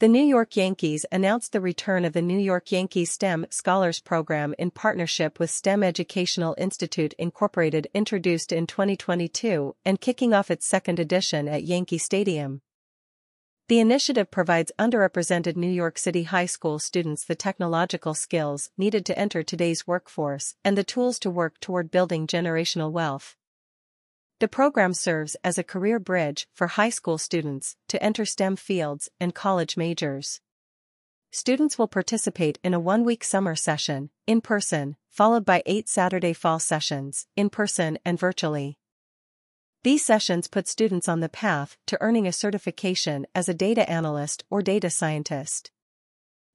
The New York Yankees announced the return of the New York Yankees STEM Scholars Program in partnership with STEM Educational Institute Incorporated introduced in 2022 and kicking off its second edition at Yankee Stadium. The initiative provides underrepresented New York City high school students the technological skills needed to enter today's workforce and the tools to work toward building generational wealth. The program serves as a career bridge for high school students to enter STEM fields and college majors. Students will participate in a one-week summer session, in person, followed by eight Saturday fall sessions, in person and virtually. These sessions put students on the path to earning a certification as a data analyst or data scientist.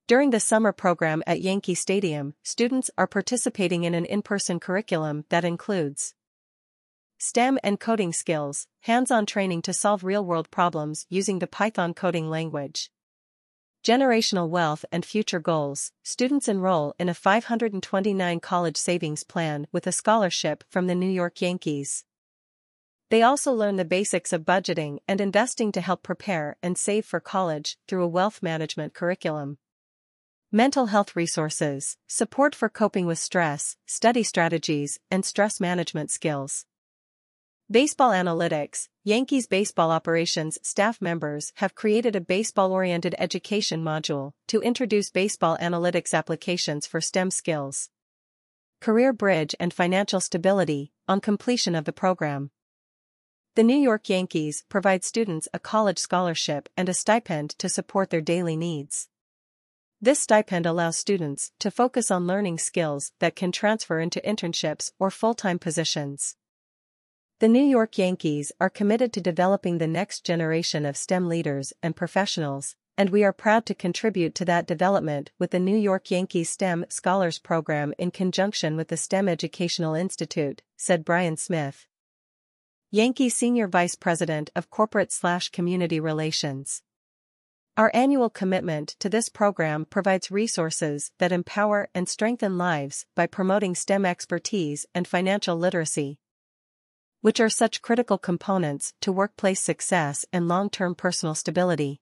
During the summer program at Yankee Stadium, students are participating in an in-person curriculum that includes STEM and coding skills, hands-on training to solve real-world problems using the Python coding language. Generational wealth and future goals, students enroll in a 529 college savings plan with a scholarship from the New York Yankees. They also learn the basics of budgeting and investing to help prepare and save for college through a wealth management curriculum. Mental health resources, support for coping with stress, study strategies, and stress management skills. Baseball Analytics, Yankees baseball operations staff members have created a baseball-oriented education module to introduce baseball analytics applications for STEM skills. Career Bridge and Financial Stability, on completion of the program. The New York Yankees provide students a college scholarship and a stipend to support their daily needs. This stipend allows students to focus on learning skills that can transfer into internships or full-time positions. The New York Yankees are committed to developing the next generation of STEM leaders and professionals, and we are proud to contribute to that development with the New York Yankees STEM Scholars Program in conjunction with the STEM Educational Institute, said Brian Smith. Yankee Senior Vice President of Corporate Slash Community Relations. Our annual commitment to this program provides resources that empower and strengthen lives by promoting STEM expertise and financial literacy, which are such critical components to workplace success and long-term personal stability.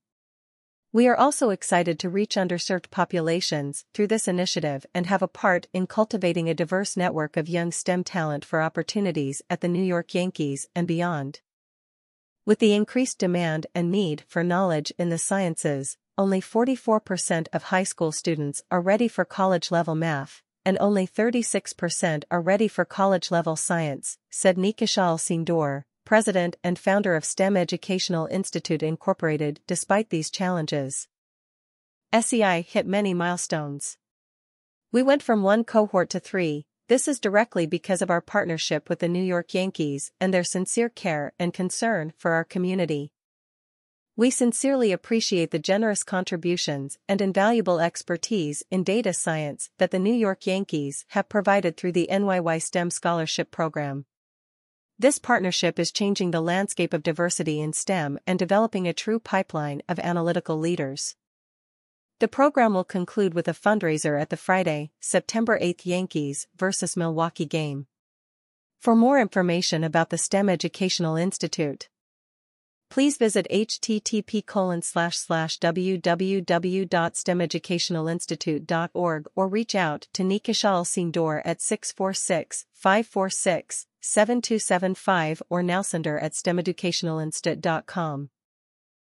We are also excited to reach underserved populations through this initiative and have a part in cultivating a diverse network of young STEM talent for opportunities at the New York Yankees and beyond. With the increased demand and need for knowledge in the sciences, only 44% of high school students are ready for college-level math, and only 36% are ready for college-level science, said Nikisha Alcindor, president and founder of STEM Educational Institute Incorporated despite these challenges. SEI hit many milestones. We went from one cohort to three, this is directly because of our partnership with the New York Yankees and their sincere care and concern for our community. We sincerely appreciate the generous contributions and invaluable expertise in data science that the New York Yankees have provided through the NYY STEM Scholarship Program. This partnership is changing the landscape of diversity in STEM and developing a true pipeline of analytical leaders. The program will conclude with a fundraiser at the Friday, September 8 Yankees vs Milwaukee game. For more information about the STEM Educational Institute, please visit http www.stemeducationalinstitute.org or reach out to Nikisha Alcindor at 646-546-7275 or Nalsander at stemeducationalinstitute.com.